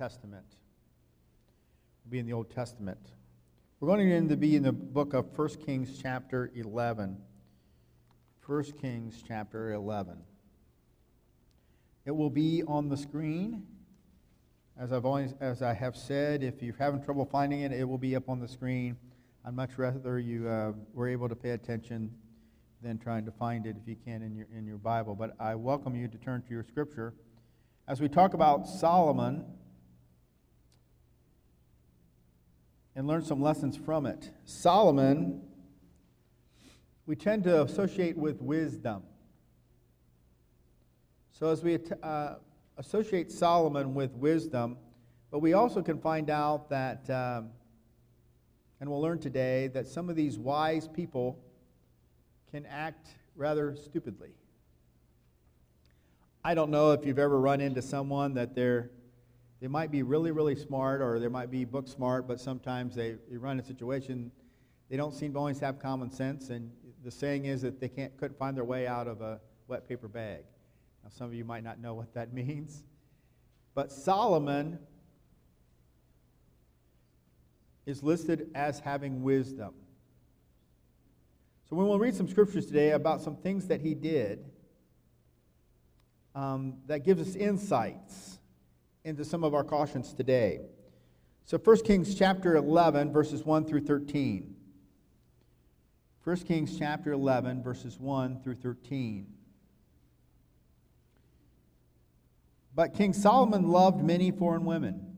Testament. We'll be in the Old Testament. We're going to be in the book of 1 Kings, chapter 11. 1 Kings, chapter 11. It will be on the screen. As I've always, as I have said, if you're having trouble finding it, it will be up on the screen. I'd much rather you uh, were able to pay attention than trying to find it if you can in your in your Bible. But I welcome you to turn to your scripture as we talk about Solomon and learn some lessons from it. Solomon, we tend to associate with wisdom. So as we uh, associate Solomon with wisdom, but we also can find out that, um, and we'll learn today, that some of these wise people can act rather stupidly. I don't know if you've ever run into someone that they're they might be really, really smart, or they might be book smart, but sometimes they, they run a situation, they don't seem to always have common sense, and the saying is that they can't, couldn't find their way out of a wet paper bag. Now, some of you might not know what that means. But Solomon is listed as having wisdom. So when we'll read some scriptures today about some things that he did, um, that gives us insights into some of our cautions today. So 1 Kings chapter 11, verses 1 through 13. 1 Kings chapter 11, verses 1 through 13. But King Solomon loved many foreign women,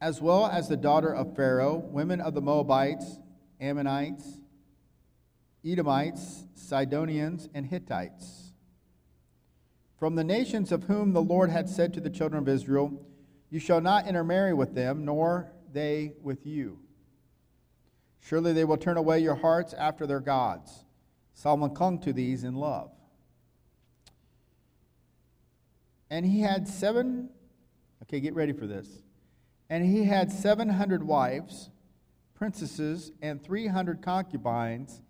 as well as the daughter of Pharaoh, women of the Moabites, Ammonites, Edomites, Sidonians, and Hittites from the nations of whom the Lord had said to the children of Israel, You shall not intermarry with them, nor they with you. Surely they will turn away your hearts after their gods. Solomon clung to these in love. And he had seven, okay, get ready for this. And he had 700 wives, princesses, and 300 concubines,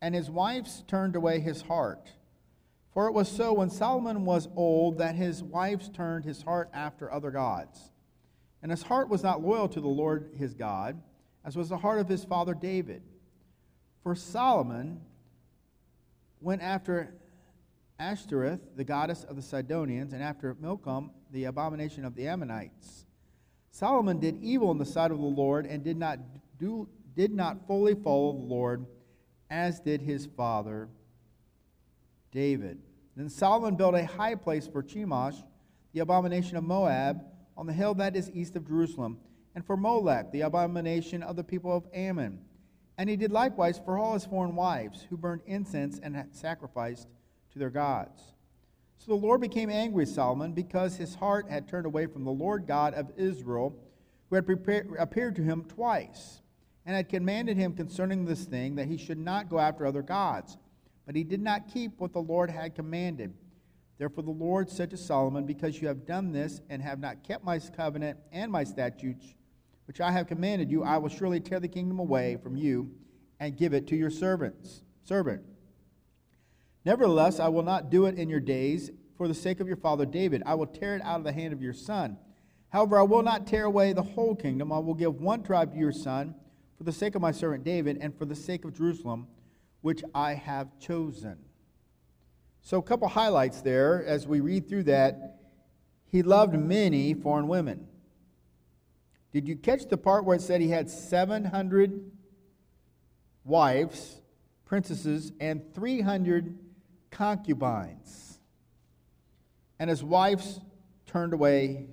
and his wives turned away his heart for it was so when Solomon was old that his wives turned his heart after other gods. And his heart was not loyal to the Lord his God, as was the heart of his father David. For Solomon went after Ashtoreth, the goddess of the Sidonians, and after Milcom, the abomination of the Ammonites. Solomon did evil in the sight of the Lord and did not, do, did not fully follow the Lord, as did his father David. Then Solomon built a high place for Chemosh, the abomination of Moab, on the hill that is east of Jerusalem, and for Molech, the abomination of the people of Ammon. And he did likewise for all his foreign wives, who burned incense and sacrificed to their gods. So the Lord became angry with Solomon because his heart had turned away from the Lord God of Israel, who had prepared, appeared to him twice, and had commanded him concerning this thing that he should not go after other gods but he did not keep what the Lord had commanded. Therefore the Lord said to Solomon, Because you have done this and have not kept my covenant and my statutes, which I have commanded you, I will surely tear the kingdom away from you and give it to your servants. Servant. Nevertheless, I will not do it in your days for the sake of your father David. I will tear it out of the hand of your son. However, I will not tear away the whole kingdom. I will give one tribe to your son for the sake of my servant David and for the sake of Jerusalem which I have chosen. So, a couple highlights there as we read through that. He loved many foreign women. Did you catch the part where it said he had 700 wives, princesses, and 300 concubines? And his wives turned away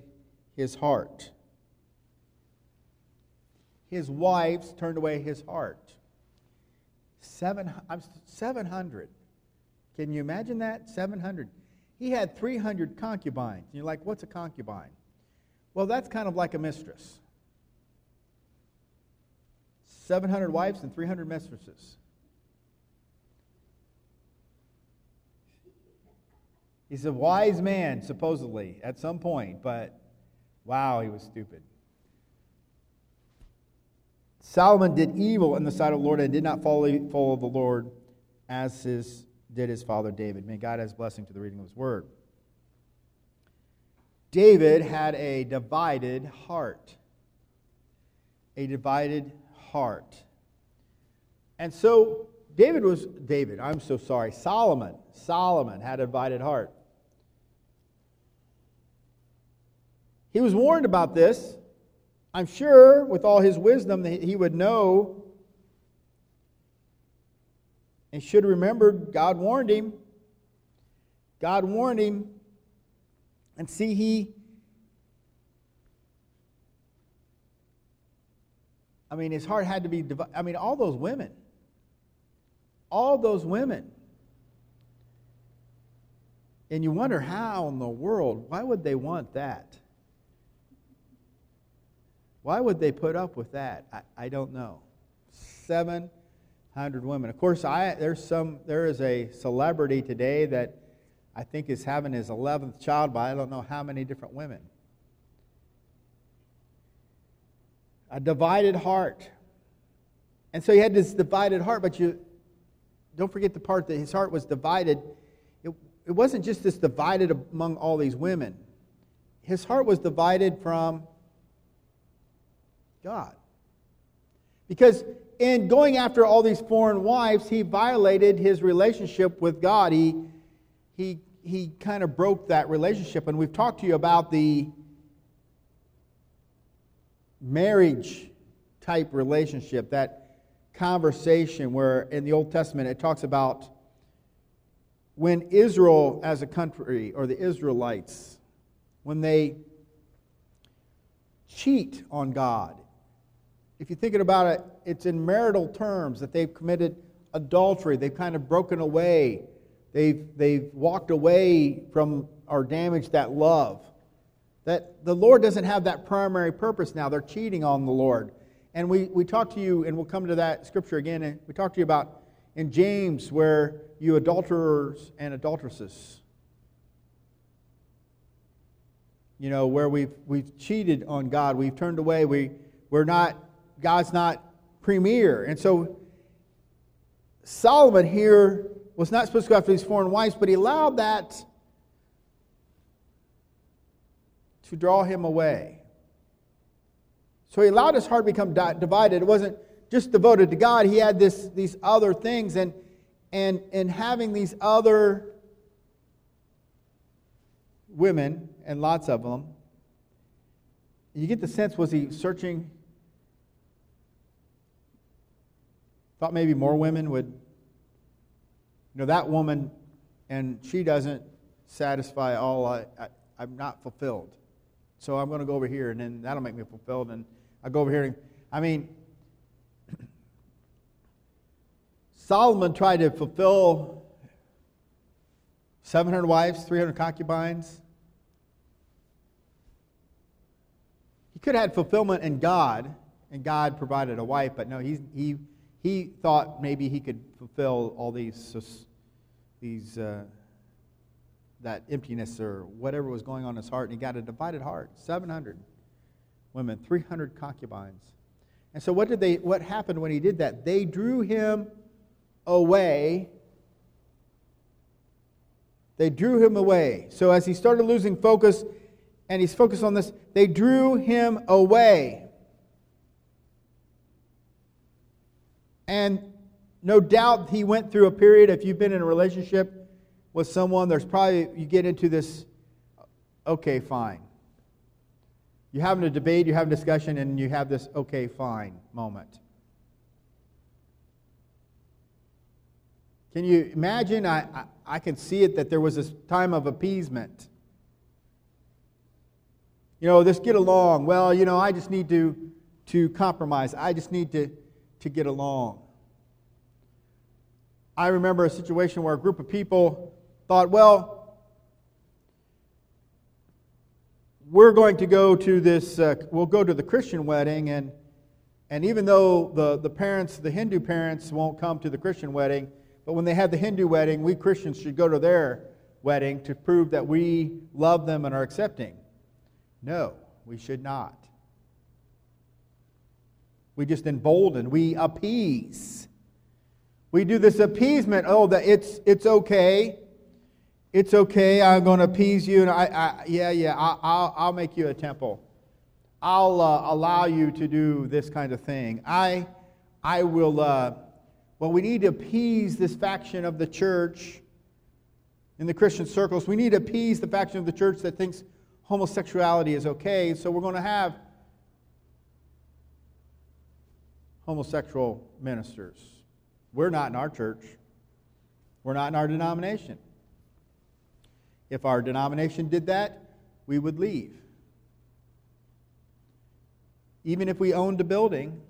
his heart. His wives turned away his heart. Seven, 700. Can you imagine that? 700. He had 300 concubines. You're like, what's a concubine? Well, that's kind of like a mistress. 700 wives and 300 mistresses. He's a wise man, supposedly, at some point, but wow, he was stupid. Solomon did evil in the sight of the Lord and did not follow, follow the Lord as his, did his father David. May God have blessing to the reading of his word. David had a divided heart. A divided heart. And so David was, David, I'm so sorry, Solomon, Solomon had a divided heart. He was warned about this. I'm sure with all his wisdom that he would know and should remember God warned him. God warned him. And see, he. I mean, his heart had to be. I mean, all those women. All those women. And you wonder how in the world, why would they want that? Why would they put up with that? I, I don't know. 700 women. Of course, I, there's some, there is a celebrity today that I think is having his 11th child by I don't know how many different women. A divided heart. And so he had this divided heart, but you don't forget the part that his heart was divided. It, it wasn't just this divided among all these women, his heart was divided from God. Because in going after all these foreign wives, he violated his relationship with God. He, he, he kind of broke that relationship. And we've talked to you about the marriage type relationship, that conversation where in the Old Testament it talks about when Israel as a country, or the Israelites, when they cheat on God if you're thinking about it, it's in marital terms that they've committed adultery. They've kind of broken away. They've, they've walked away from or damaged that love. That the Lord doesn't have that primary purpose now. They're cheating on the Lord. And we, we talked to you, and we'll come to that scripture again, and we talked to you about in James where you adulterers and adulteresses, you know, where we've, we've cheated on God, we've turned away, we, we're not God's not premier. And so Solomon here was not supposed to go after these foreign wives, but he allowed that to draw him away. So he allowed his heart to become divided. It wasn't just devoted to God. He had this, these other things, and and and having these other women and lots of them, you get the sense was he searching Thought maybe more women would, you know, that woman, and she doesn't satisfy all, I, I, I'm not fulfilled. So I'm going to go over here, and then that'll make me fulfilled. And I go over here. And, I mean, Solomon tried to fulfill 700 wives, 300 concubines. He could have had fulfillment in God, and God provided a wife, but no, he, he he thought maybe he could fulfill all these, these uh, that emptiness or whatever was going on in his heart, and he got a divided heart 700 women, 300 concubines. And so, what, did they, what happened when he did that? They drew him away. They drew him away. So, as he started losing focus, and he's focused on this, they drew him away. And no doubt he went through a period, if you've been in a relationship with someone, there's probably, you get into this, okay, fine. You're having a debate, you're having a discussion, and you have this okay, fine moment. Can you imagine? I, I, I, can see it that there was this time of appeasement. You know, this get along. Well, you know, I just need to, to compromise. I just need to, to get along. I remember a situation where a group of people thought, well, we're going to go to this, uh, we'll go to the Christian wedding, and, and even though the, the parents, the Hindu parents, won't come to the Christian wedding, but when they have the Hindu wedding, we Christians should go to their wedding to prove that we love them and are accepting. No, we should not. We just embolden, we appease. We do this appeasement, oh, that it's, it's okay. it's okay, I'm going to appease you, and I, I yeah, yeah, I, I'll, I'll make you a temple. I'll uh, allow you to do this kind of thing. I, I will, uh, well, we need to appease this faction of the church in the Christian circles. We need to appease the faction of the church that thinks homosexuality is okay, so we're going to have homosexual ministers. We're not in our church, we're not in our denomination. If our denomination did that, we would leave. Even if we owned a building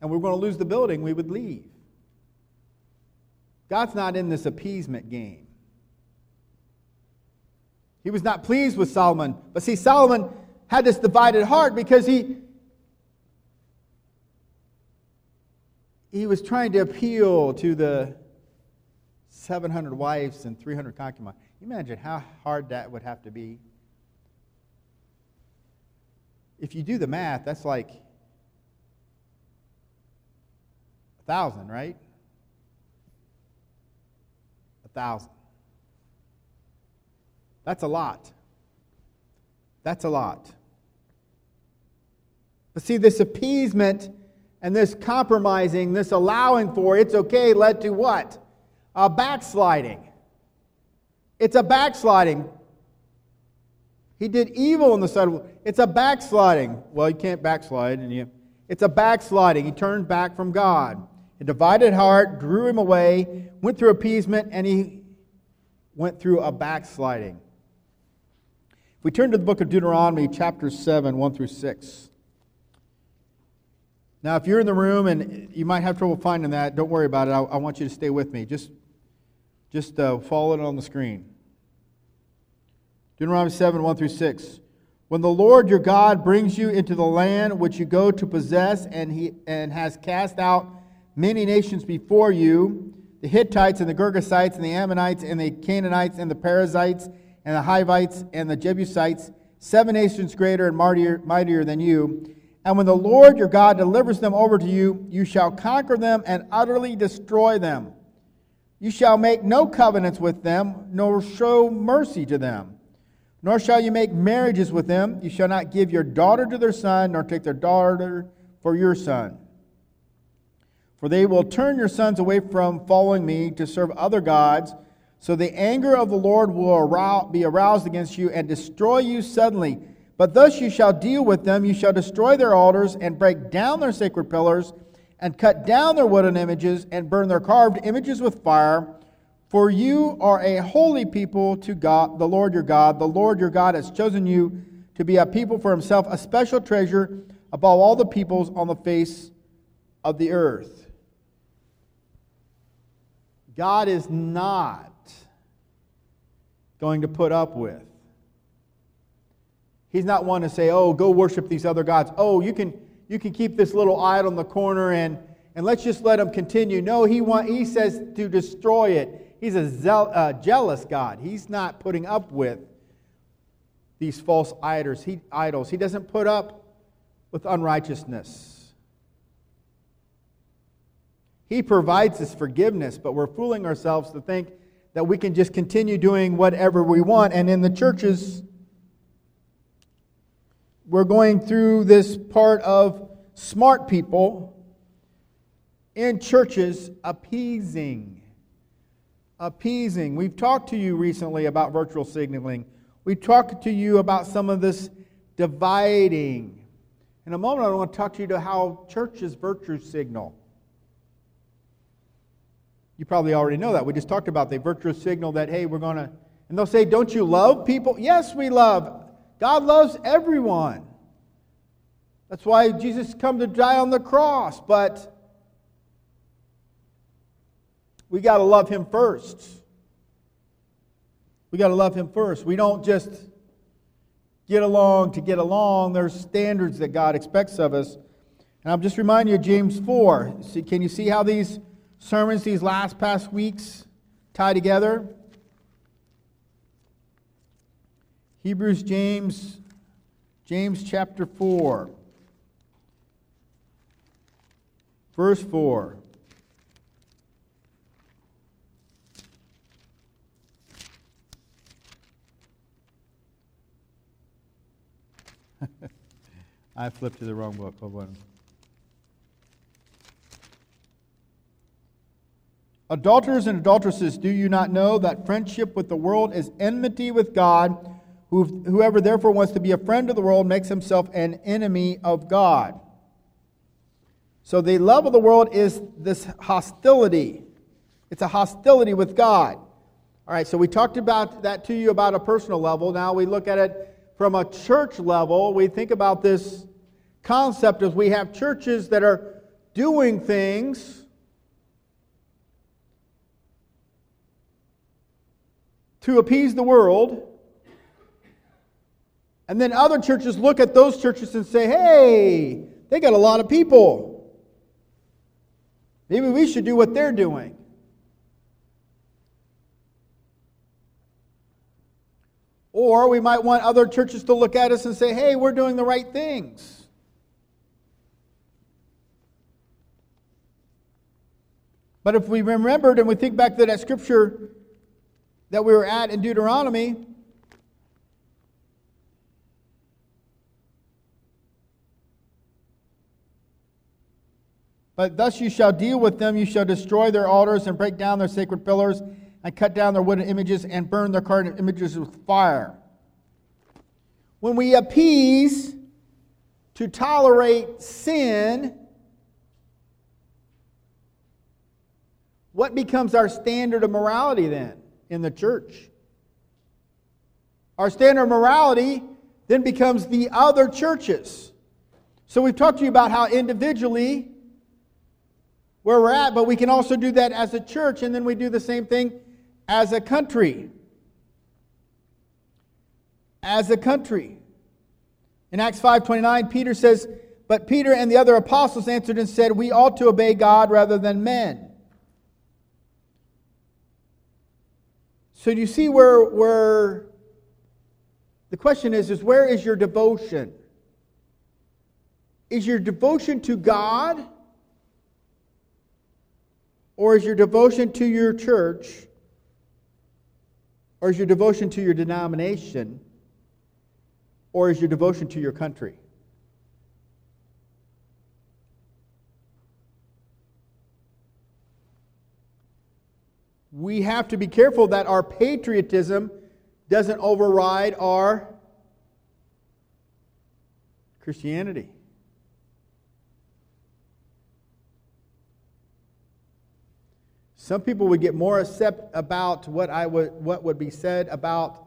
and we are going to lose the building, we would leave. God's not in this appeasement game. He was not pleased with Solomon. But see, Solomon had this divided heart because he, he was trying to appeal to the 700 wives and 300 concubines. Imagine how hard that would have to be. If you do the math, that's like a thousand, right? A thousand. That's a lot. That's a lot. But see, this appeasement and this compromising, this allowing for it's okay led to what? A backsliding. It's a backsliding. He did evil in the sight of It's a backsliding. Well, you can't backslide, and you. It's a backsliding. He turned back from God. A divided heart drew him away, went through appeasement, and he went through a backsliding. If we turn to the book of Deuteronomy, chapter 7, 1 through 6. Now, if you're in the room and you might have trouble finding that, don't worry about it. I, I want you to stay with me. Just just uh, follow it on the screen. Deuteronomy 7 1 through 6. When the Lord your God brings you into the land which you go to possess, and, he, and has cast out many nations before you the Hittites and the Girgashites and the Ammonites and the Canaanites and the Perizzites and the Hivites and the Jebusites, seven nations greater and mightier, mightier than you. And when the Lord your God delivers them over to you, you shall conquer them and utterly destroy them. You shall make no covenants with them, nor show mercy to them. Nor shall you make marriages with them. You shall not give your daughter to their son, nor take their daughter for your son. For they will turn your sons away from following me to serve other gods. So the anger of the Lord will be aroused against you and destroy you suddenly. But thus you shall deal with them. You shall destroy their altars and break down their sacred pillars and cut down their wooden images and burn their carved images with fire. For you are a holy people to God, the Lord your God. The Lord your God has chosen you to be a people for himself, a special treasure above all the peoples on the face of the earth. God is not going to put up with. He's not one to say, oh, go worship these other gods. Oh, you can you can keep this little idol in the corner and, and let's just let him continue. No, he, want, he says to destroy it. He's a zeal, uh, jealous God. He's not putting up with these false idols. He, idols. he doesn't put up with unrighteousness. He provides us forgiveness, but we're fooling ourselves to think that we can just continue doing whatever we want. And in the churches, we're going through this part of smart people in churches appeasing. Appeasing. We've talked to you recently about virtual signaling. We've talked to you about some of this dividing. In a moment, I want to talk to you to how churches virtue signal. You probably already know that. We just talked about the virtue signal that, hey, we're going to, and they'll say, don't you love people? Yes, we love. God loves everyone. That's why Jesus come to die on the cross, but we got to love him first. We got to love him first. We don't just get along to get along. There's standards that God expects of us. And I'm just reminding you of James 4. See, can you see how these sermons these last past weeks tie together? Hebrews, James, James chapter 4, verse 4. I flipped to the wrong book. Hold on. Adulterers and adulteresses, do you not know that friendship with the world is enmity with God? Whoever therefore wants to be a friend of the world makes himself an enemy of God. So the love of the world is this hostility. It's a hostility with God. All right, so we talked about that to you about a personal level. Now we look at it from a church level. We think about this concept as we have churches that are doing things to appease the world. And then other churches look at those churches and say, hey, they got a lot of people. Maybe we should do what they're doing. Or we might want other churches to look at us and say, hey, we're doing the right things. But if we remembered and we think back to that scripture that we were at in Deuteronomy, But thus you shall deal with them. You shall destroy their altars and break down their sacred pillars and cut down their wooden images and burn their carved images with fire. When we appease to tolerate sin, what becomes our standard of morality then in the church? Our standard of morality then becomes the other churches. So we've talked to you about how individually where we're at, but we can also do that as a church, and then we do the same thing as a country. As a country. In Acts 5:29, Peter says, "But Peter and the other apostles answered and said, We ought to obey God rather than men." So you see where, where the question is, is where is your devotion? Is your devotion to God? Or is your devotion to your church, or is your devotion to your denomination, or is your devotion to your country? We have to be careful that our patriotism doesn't override our Christianity. Some people would get more upset about what, I would, what would be said about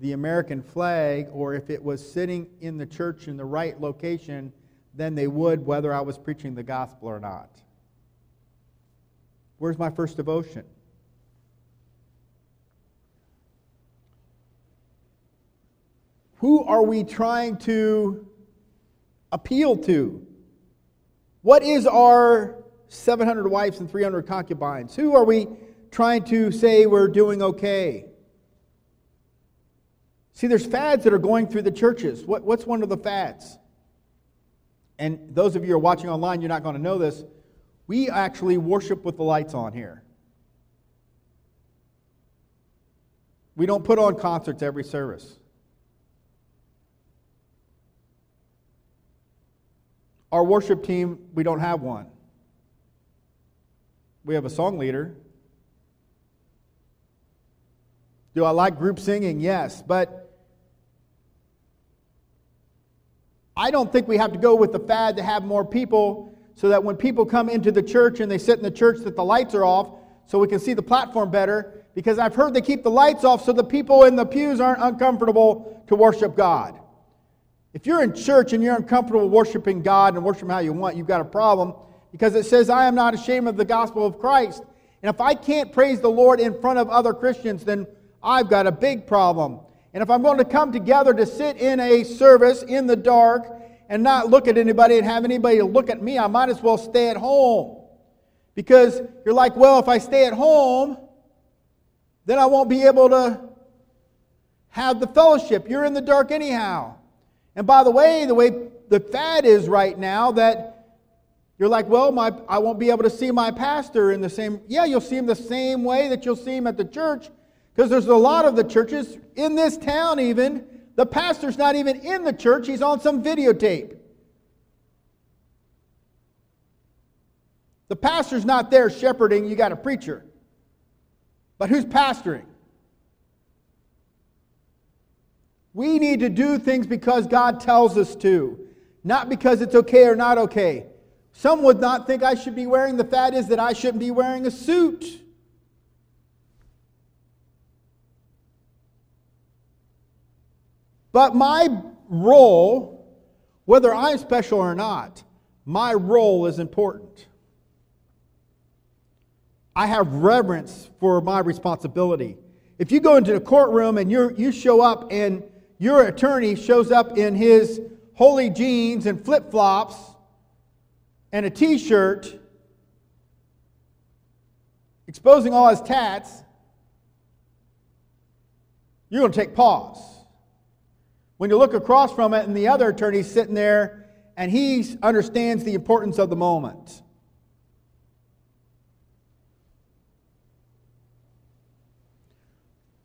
the American flag or if it was sitting in the church in the right location than they would whether I was preaching the gospel or not. Where's my first devotion? Who are we trying to appeal to? What is our 700 wives and 300 concubines? Who are we trying to say we're doing okay? See, there's fads that are going through the churches. What, what's one of the fads? And those of you who are watching online, you're not going to know this. We actually worship with the lights on here. We don't put on concerts every service. Our worship team, we don't have one. We have a song leader. Do I like group singing? Yes. But I don't think we have to go with the fad to have more people so that when people come into the church and they sit in the church that the lights are off so we can see the platform better because I've heard they keep the lights off so the people in the pews aren't uncomfortable to worship God. If you're in church and you're uncomfortable worshiping God and worshiping how you want, you've got a problem because it says, I am not ashamed of the gospel of Christ. And if I can't praise the Lord in front of other Christians, then I've got a big problem. And if I'm going to come together to sit in a service in the dark and not look at anybody and have anybody look at me, I might as well stay at home. Because you're like, well, if I stay at home, then I won't be able to have the fellowship. You're in the dark anyhow. And by the way, the way the fad is right now, that you're like, well, my, I won't be able to see my pastor in the same. Yeah, you'll see him the same way that you'll see him at the church, because there's a lot of the churches in this town, even the pastor's not even in the church, he's on some videotape. The pastor's not there shepherding, you got a preacher. But who's pastoring? We need to do things because God tells us to, not because it's okay or not okay. Some would not think I should be wearing, the fact is that I shouldn't be wearing a suit. But my role, whether I'm special or not, my role is important. I have reverence for my responsibility. If you go into the courtroom and you you show up and your attorney shows up in his holey jeans and flip flops and a t shirt, exposing all his tats, you're going to take pause. When you look across from it and the other attorney's sitting there and he understands the importance of the moment.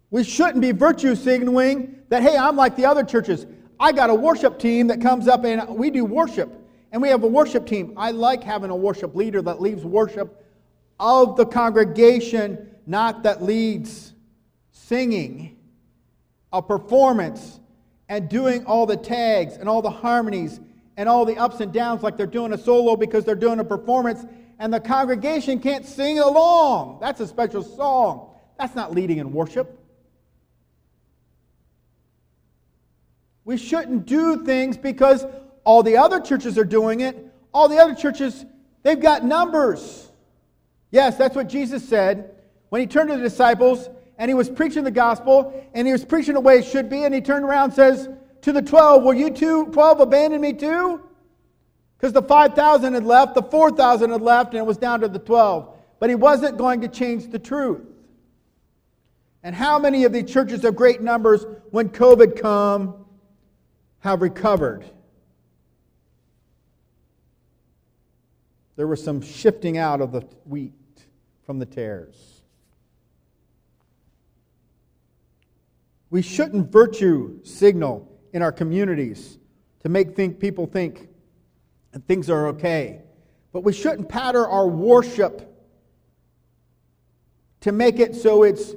We shouldn't be virtue signaling that, hey, I'm like the other churches. I got a worship team that comes up and we do worship. And we have a worship team. I like having a worship leader that leads worship of the congregation, not that leads singing, a performance, and doing all the tags and all the harmonies and all the ups and downs like they're doing a solo because they're doing a performance and the congregation can't sing along. That's a special song. That's not leading in worship. We shouldn't do things because all the other churches are doing it. All the other churches, they've got numbers. Yes, that's what Jesus said when he turned to the disciples and he was preaching the gospel and he was preaching the way it should be. And he turned around and says to the 12, Will you two, 12 abandon me too? Because the 5,000 had left, the 4,000 had left, and it was down to the 12. But he wasn't going to change the truth. And how many of the churches of great numbers, when COVID come, have recovered. There was some shifting out of the wheat from the tares. We shouldn't virtue signal in our communities to make think, people think that things are okay. But we shouldn't patter our worship to make it so it's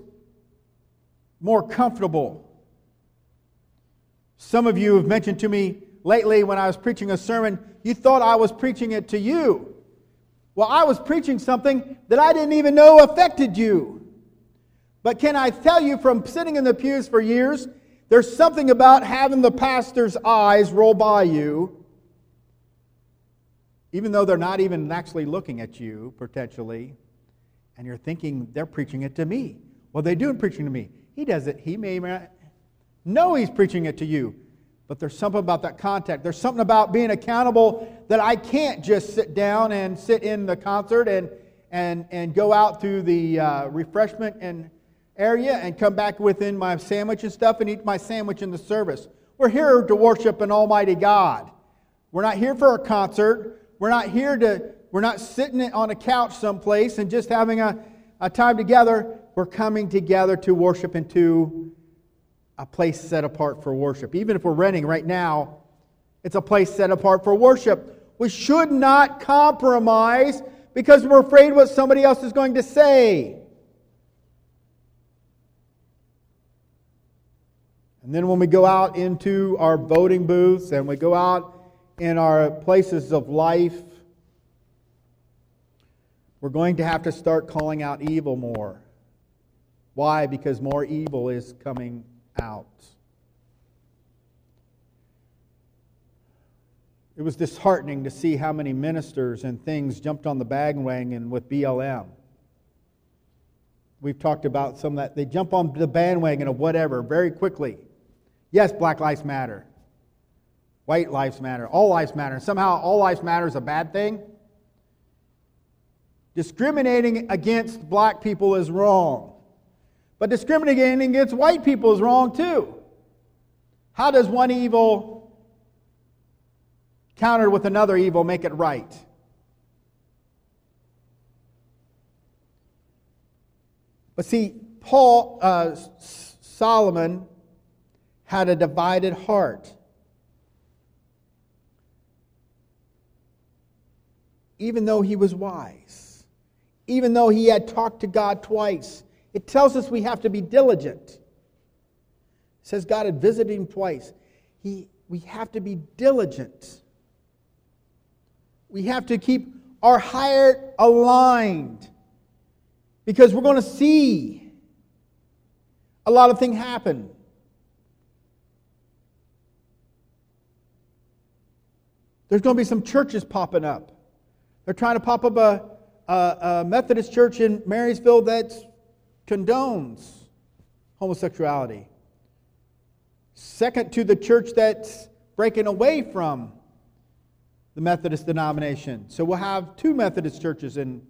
more comfortable some of you have mentioned to me lately when I was preaching a sermon, you thought I was preaching it to you. Well, I was preaching something that I didn't even know affected you. But can I tell you from sitting in the pews for years, there's something about having the pastor's eyes roll by you, even though they're not even actually looking at you, potentially, and you're thinking they're preaching it to me. Well, they do preaching to me. He does it. He may know he's preaching it to you. But there's something about that contact. There's something about being accountable that I can't just sit down and sit in the concert and, and, and go out to the uh, refreshment and area and come back within my sandwich and stuff and eat my sandwich in the service. We're here to worship an almighty God. We're not here for a concert. We're not here to, we're not sitting on a couch someplace and just having a, a time together. We're coming together to worship and to a place set apart for worship. Even if we're renting right now, it's a place set apart for worship. We should not compromise because we're afraid what somebody else is going to say. And then when we go out into our voting booths and we go out in our places of life, we're going to have to start calling out evil more. Why? Because more evil is coming out. It was disheartening to see how many ministers and things jumped on the bandwagon with BLM. We've talked about some that. They jump on the bandwagon of whatever very quickly. Yes, Black Lives Matter. White lives matter. All lives matter. Somehow, all lives matter is a bad thing. Discriminating against black people is wrong. But discriminating against white people is wrong too. How does one evil countered with another evil make it right? But see, Paul, uh, Solomon had a divided heart. Even though he was wise, even though he had talked to God twice, it tells us we have to be diligent. It says God had visited him twice. He, we have to be diligent. We have to keep our heart aligned because we're going to see a lot of things happen. There's going to be some churches popping up. They're trying to pop up a, a, a Methodist church in Marysville that condones homosexuality. Second to the church that's breaking away from the Methodist denomination. So we'll have two Methodist churches in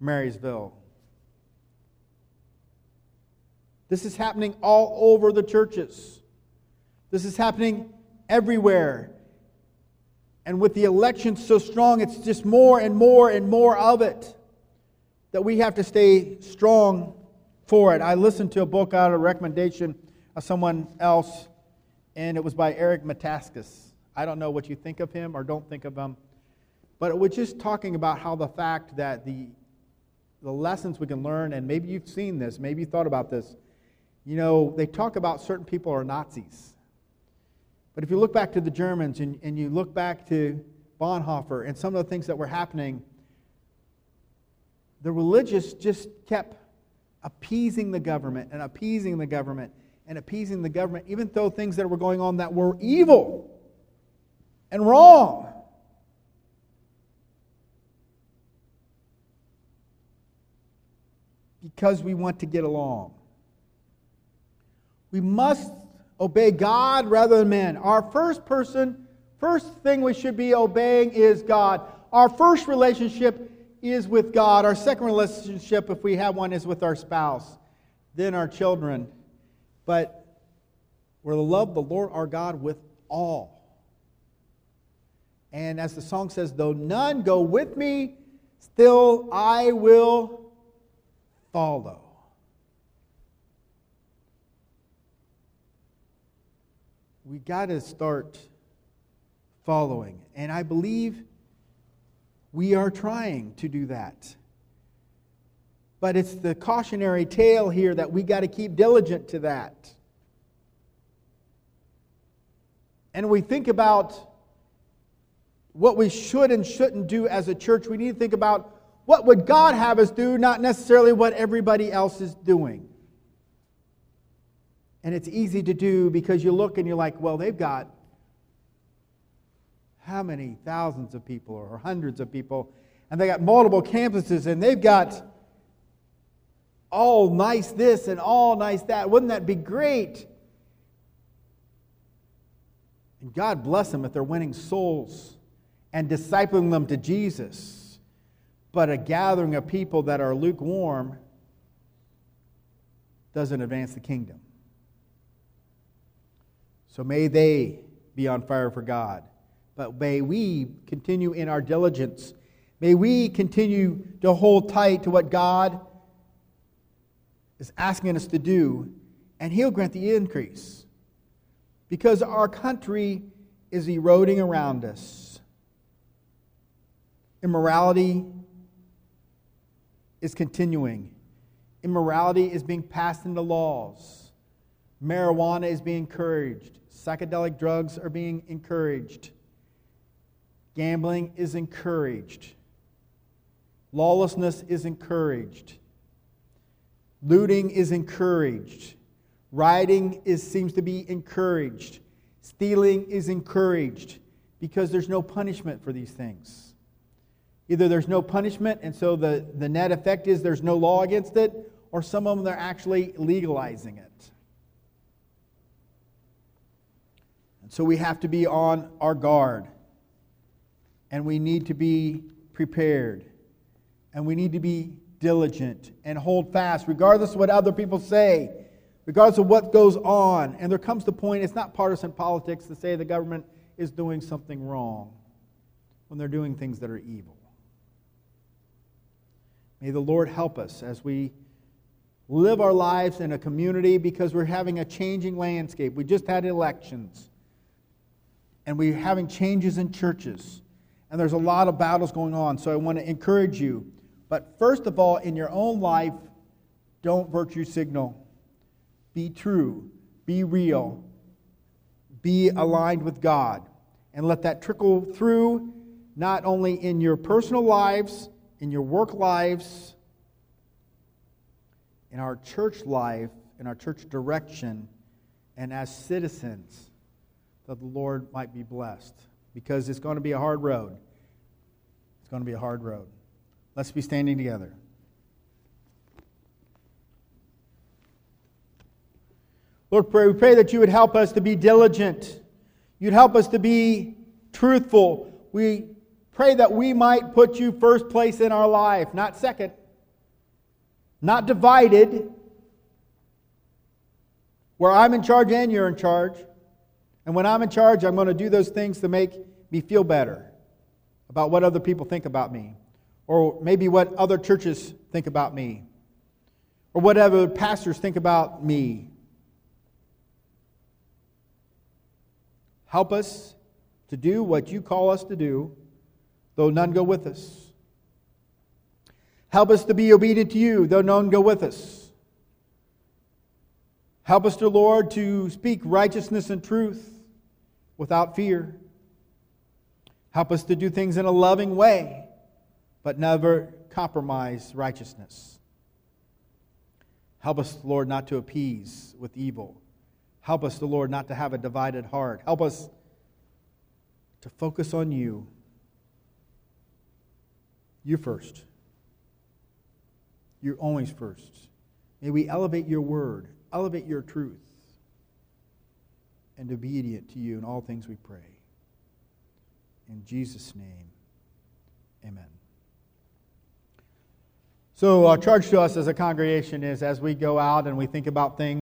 Marysville. This is happening all over the churches. This is happening everywhere. And with the election so strong, it's just more and more and more of it that we have to stay strong for it. I listened to a book out of recommendation of someone else, and it was by Eric Metaxas. I don't know what you think of him or don't think of him, but it was just talking about how the fact that the, the lessons we can learn, and maybe you've seen this, maybe you thought about this. You know, they talk about certain people are Nazis. But if you look back to the Germans and, and you look back to Bonhoeffer and some of the things that were happening, the religious just kept appeasing the government and appeasing the government and appeasing the government, even though things that were going on that were evil and wrong. Because we want to get along. We must obey God rather than men. Our first person, first thing we should be obeying is God. Our first relationship is with God. Our second relationship, if we have one, is with our spouse, then our children. But we're to love the Lord our God with all. And as the song says, though none go with me, still I will follow. we got to start following. And I believe we are trying to do that. But it's the cautionary tale here that we got to keep diligent to that. And we think about what we should and shouldn't do as a church. We need to think about what would God have us do, not necessarily what everybody else is doing. And it's easy to do because you look and you're like, well, they've got how many thousands of people or hundreds of people, and they got multiple campuses, and they've got all nice this and all nice that. Wouldn't that be great? And God bless them if they're winning souls and discipling them to Jesus. But a gathering of people that are lukewarm doesn't advance the kingdom. So may they be on fire for God. But may we continue in our diligence. May we continue to hold tight to what God is asking us to do, and He'll grant the increase. Because our country is eroding around us. Immorality is continuing. Immorality is being passed into laws. Marijuana is being encouraged. Psychedelic drugs are being encouraged. Gambling is encouraged. Lawlessness is encouraged. Looting is encouraged. Rioting is, seems to be encouraged. Stealing is encouraged because there's no punishment for these things. Either there's no punishment, and so the, the net effect is there's no law against it, or some of them they're actually legalizing it. So we have to be on our guard. And we need to be prepared. And we need to be diligent and hold fast, regardless of what other people say, regardless of what goes on. And there comes the point, it's not partisan politics to say the government is doing something wrong when they're doing things that are evil. May the Lord help us as we live our lives in a community because we're having a changing landscape. We just had elections, and we're having changes in churches, and there's a lot of battles going on. So I want to encourage you. But first of all, in your own life, don't virtue signal. Be true, be real, be aligned with God, and let that trickle through not only in your personal lives, in your work lives, in our church life, in our church direction, and as citizens, that the Lord might be blessed. Because it's going to be a hard road. It's going to be a hard road. Let's be standing together. Lord, pray, we pray that you would help us to be diligent. You'd help us to be truthful. We pray that we might put you first place in our life, not second, not divided, where I'm in charge and you're in charge. And when I'm in charge, I'm going to do those things to make me feel better about what other people think about me, or maybe what other churches think about me, or whatever pastors think about me. Help us to do what you call us to do, though none go with us. Help us to be obedient to you, though none go with us. Help us, dear Lord, to speak righteousness and truth without fear. Help us to do things in a loving way, but never compromise righteousness. Help us, Lord, not to appease with evil Help us, the Lord, not to have a divided heart. Help us to focus on you. You first. You're always first. May we elevate your word, elevate your truth, and obedient to you in all things we pray. In Jesus' name, amen. So, our charge to us as a congregation is as we go out and we think about things.